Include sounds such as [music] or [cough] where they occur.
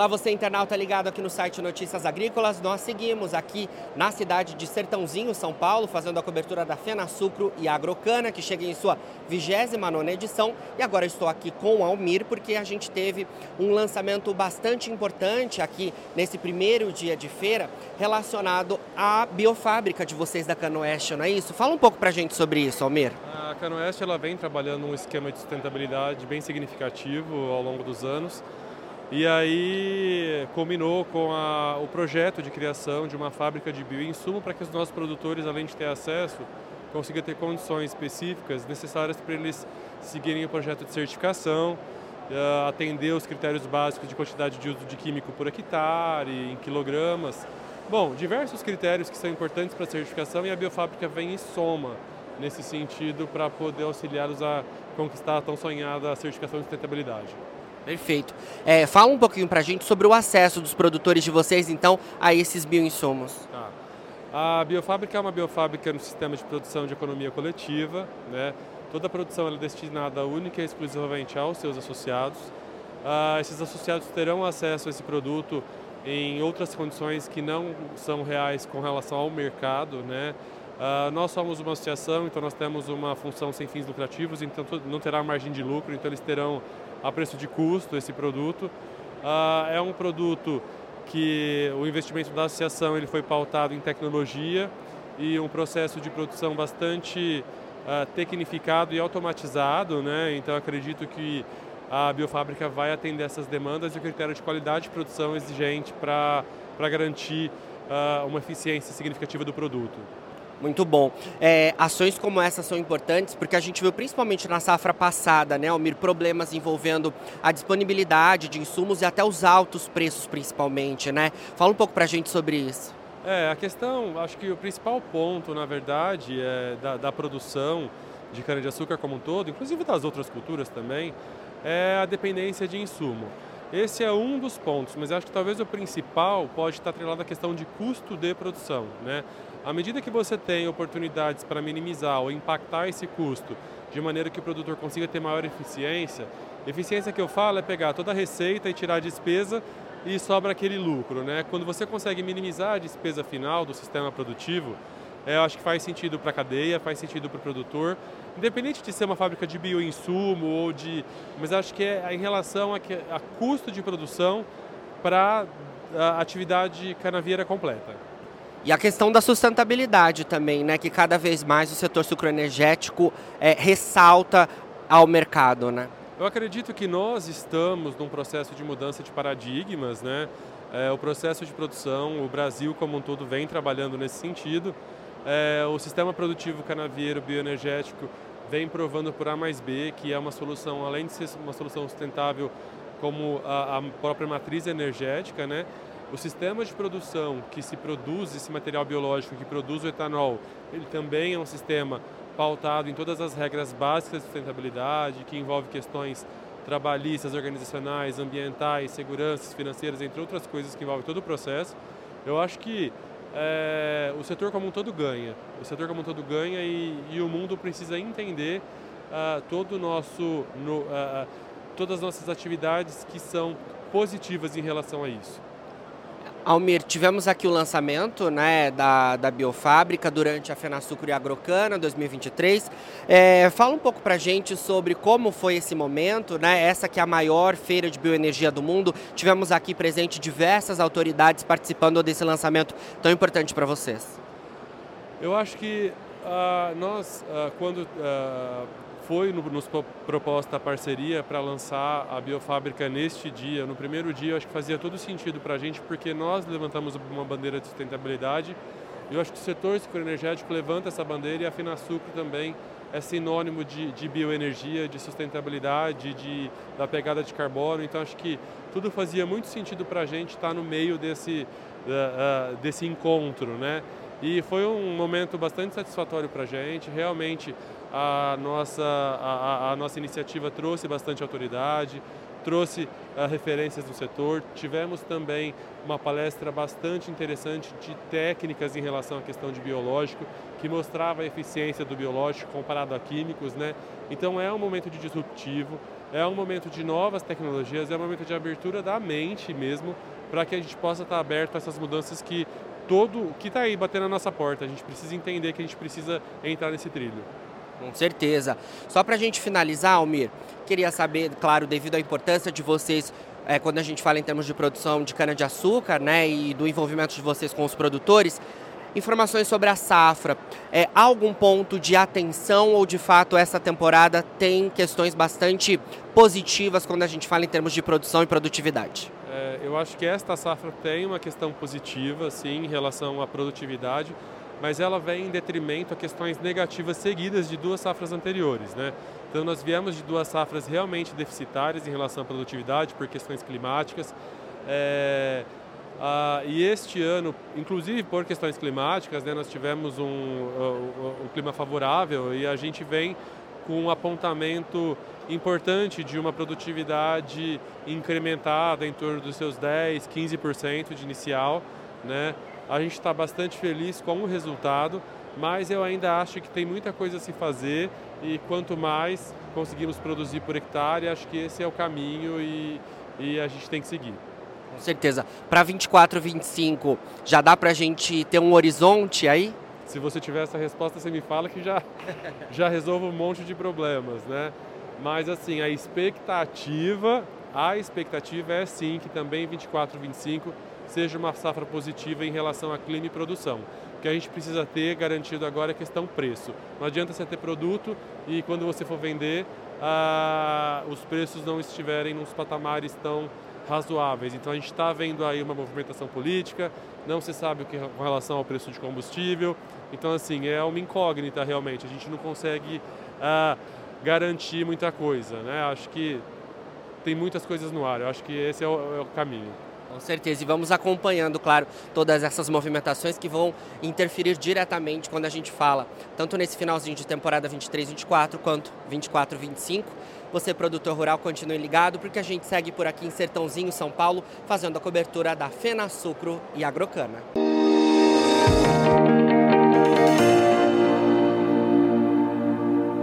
Olá, você internauta ligado aqui no site Notícias Agrícolas. Nós seguimos aqui na cidade de Sertãozinho, São Paulo, fazendo a cobertura da Fena Sucro e Agrocana, que chega em sua 29ª edição. E agora estou aqui com o Almir, porque a gente teve um lançamento bastante importante aqui nesse primeiro dia de feira, relacionado à biofábrica de vocês da Canoeste, não é isso? Fala um pouco pra gente sobre isso, Almir. A Canoeste ela vem trabalhando um esquema de sustentabilidade bem significativo ao longo dos anos. E aí culminou com a, o projeto de criação de uma fábrica de bioinsumo para que os nossos produtores, além de ter acesso, consigam ter condições específicas necessárias para eles seguirem o projeto de certificação, uh, atender os critérios básicos de quantidade de uso de químico por hectare, em quilogramas. Bom, diversos critérios que são importantes para a certificação e a biofábrica vem em soma nesse sentido para poder auxiliá-los a conquistar a tão sonhada certificação de sustentabilidade. Perfeito. É, fala um pouquinho para a gente sobre o acesso dos produtores de vocês, então, a esses bioinsumos. Tá. A biofábrica é uma biofábrica no sistema de produção de economia coletiva. Né? Toda a produção é destinada única e exclusivamente aos seus associados. Ah, esses associados terão acesso a esse produto em outras condições que não são reais com relação ao mercado. Né? Uh, nós somos uma associação, então nós temos uma função sem fins lucrativos, então não terá margem de lucro, então eles terão a preço de custo esse produto. Uh, é um produto que o investimento da associação ele foi pautado em tecnologia e um processo de produção bastante uh, tecnificado e automatizado, né? então acredito que a biofábrica vai atender essas demandas e o critério de qualidade de produção exigente para garantir uma eficiência significativa do produto. Muito bom. É, ações como essa são importantes porque a gente viu principalmente na safra passada, né, Almir, problemas envolvendo a disponibilidade de insumos e até os altos preços principalmente, né? Fala um pouco para a gente sobre isso. É, a questão, acho que o principal ponto, na verdade, é da, da produção de cana-de-açúcar como um todo, inclusive das outras culturas também, é a dependência de insumo. Esse é um dos pontos, mas acho que talvez o principal pode estar atrelado à questão de custo de produção. Né? À medida que você tem oportunidades para minimizar ou impactar esse custo de maneira que o produtor consiga ter maior eficiência, eficiência que eu falo é pegar toda a receita e tirar a despesa e sobra aquele lucro. Né? Quando você consegue minimizar a despesa final do sistema produtivo, é, eu acho que faz sentido para a cadeia, faz sentido para o produtor, independente de ser uma fábrica de bioinsumo ou de. Mas acho que é em relação a, a custo de produção para a atividade canavieira completa. E a questão da sustentabilidade também, né? Que cada vez mais o setor sucroenergético é, ressalta ao mercado, né? Eu acredito que nós estamos num processo de mudança de paradigmas, né? É, o processo de produção, o Brasil como um todo vem trabalhando nesse sentido. É, o sistema produtivo canavieiro bioenergético vem provando por A mais B que é uma solução, além de ser uma solução sustentável como a, a própria matriz energética, né? O sistema de produção que se produz esse material biológico, que produz o etanol, ele também é um sistema pautado em todas as regras básicas de sustentabilidade, que envolve questões trabalhistas, organizacionais, ambientais, seguranças, financeiras, entre outras coisas que envolvem todo o processo. Eu acho que é, o setor como um todo ganha. O setor como um todo ganha e, e o mundo precisa entender uh, todo nosso, no, uh, todas as nossas atividades que são positivas em relação a isso. Almir, tivemos aqui o lançamento né, da, da Biofábrica durante a FenaSucro e Agrocana 2023. É, fala um pouco para gente sobre como foi esse momento, né? essa que é a maior feira de bioenergia do mundo. Tivemos aqui presente diversas autoridades participando desse lançamento tão importante para vocês. Eu acho que uh, nós, uh, quando uh, foi nos proposta a parceria para lançar a biofábrica neste dia. No primeiro dia, eu acho que fazia todo sentido para a gente, porque nós levantamos uma bandeira de sustentabilidade. Eu acho que o setor energético levanta essa bandeira e a Finasucro também é sinônimo de, de bioenergia, de sustentabilidade, de, da pegada de carbono. Então, acho que tudo fazia muito sentido para a gente estar no meio desse, uh, uh, desse encontro, né? E foi um momento bastante satisfatório para a gente. Realmente, a nossa, a, a nossa iniciativa trouxe bastante autoridade, trouxe uh, referências do setor. Tivemos também uma palestra bastante interessante de técnicas em relação à questão de biológico, que mostrava a eficiência do biológico comparado a químicos. Né? Então é um momento de disruptivo, é um momento de novas tecnologias, é um momento de abertura da mente mesmo, para que a gente possa estar aberto a essas mudanças que todo que está aí batendo na nossa porta. A gente precisa entender que a gente precisa entrar nesse trilho. Com certeza. Só para a gente finalizar, Almir, queria saber, claro, devido à importância de vocês, é, quando a gente fala em termos de produção de cana-de-açúcar, né, e do envolvimento de vocês com os produtores, informações sobre a safra. É, há algum ponto de atenção ou de fato essa temporada tem questões bastante positivas quando a gente fala em termos de produção e produtividade? É, eu acho que esta safra tem uma questão positiva, sim, em relação à produtividade mas ela vem em detrimento a questões negativas seguidas de duas safras anteriores. Né? Então nós viemos de duas safras realmente deficitárias em relação à produtividade por questões climáticas. É, e este ano, inclusive por questões climáticas, né, nós tivemos um, um, um clima favorável e a gente vem com um apontamento importante de uma produtividade incrementada em torno dos seus 10, 15% de inicial, né? A gente está bastante feliz com o resultado, mas eu ainda acho que tem muita coisa a se fazer e quanto mais conseguimos produzir por hectare, acho que esse é o caminho e, e a gente tem que seguir. Com certeza. Para 24, 25, já dá para a gente ter um horizonte aí? Se você tiver essa resposta, você me fala que já, [laughs] já resolve um monte de problemas, né? Mas assim, a expectativa, a expectativa é sim que também 24, 25 seja uma safra positiva em relação a clima e produção. O que a gente precisa ter garantido agora é a questão preço. Não adianta você ter produto e quando você for vender, ah, os preços não estiverem nos patamares tão razoáveis. Então a gente está vendo aí uma movimentação política, não se sabe o que com relação ao preço de combustível. Então assim é uma incógnita realmente. A gente não consegue ah, garantir muita coisa, né? Acho que tem muitas coisas no ar. Eu acho que esse é o, é o caminho. Com certeza, e vamos acompanhando, claro, todas essas movimentações que vão interferir diretamente quando a gente fala, tanto nesse finalzinho de temporada 23-24 quanto 24-25. Você, produtor rural, continue ligado, porque a gente segue por aqui em Sertãozinho, São Paulo, fazendo a cobertura da Fena Sucro e Agrocana. Música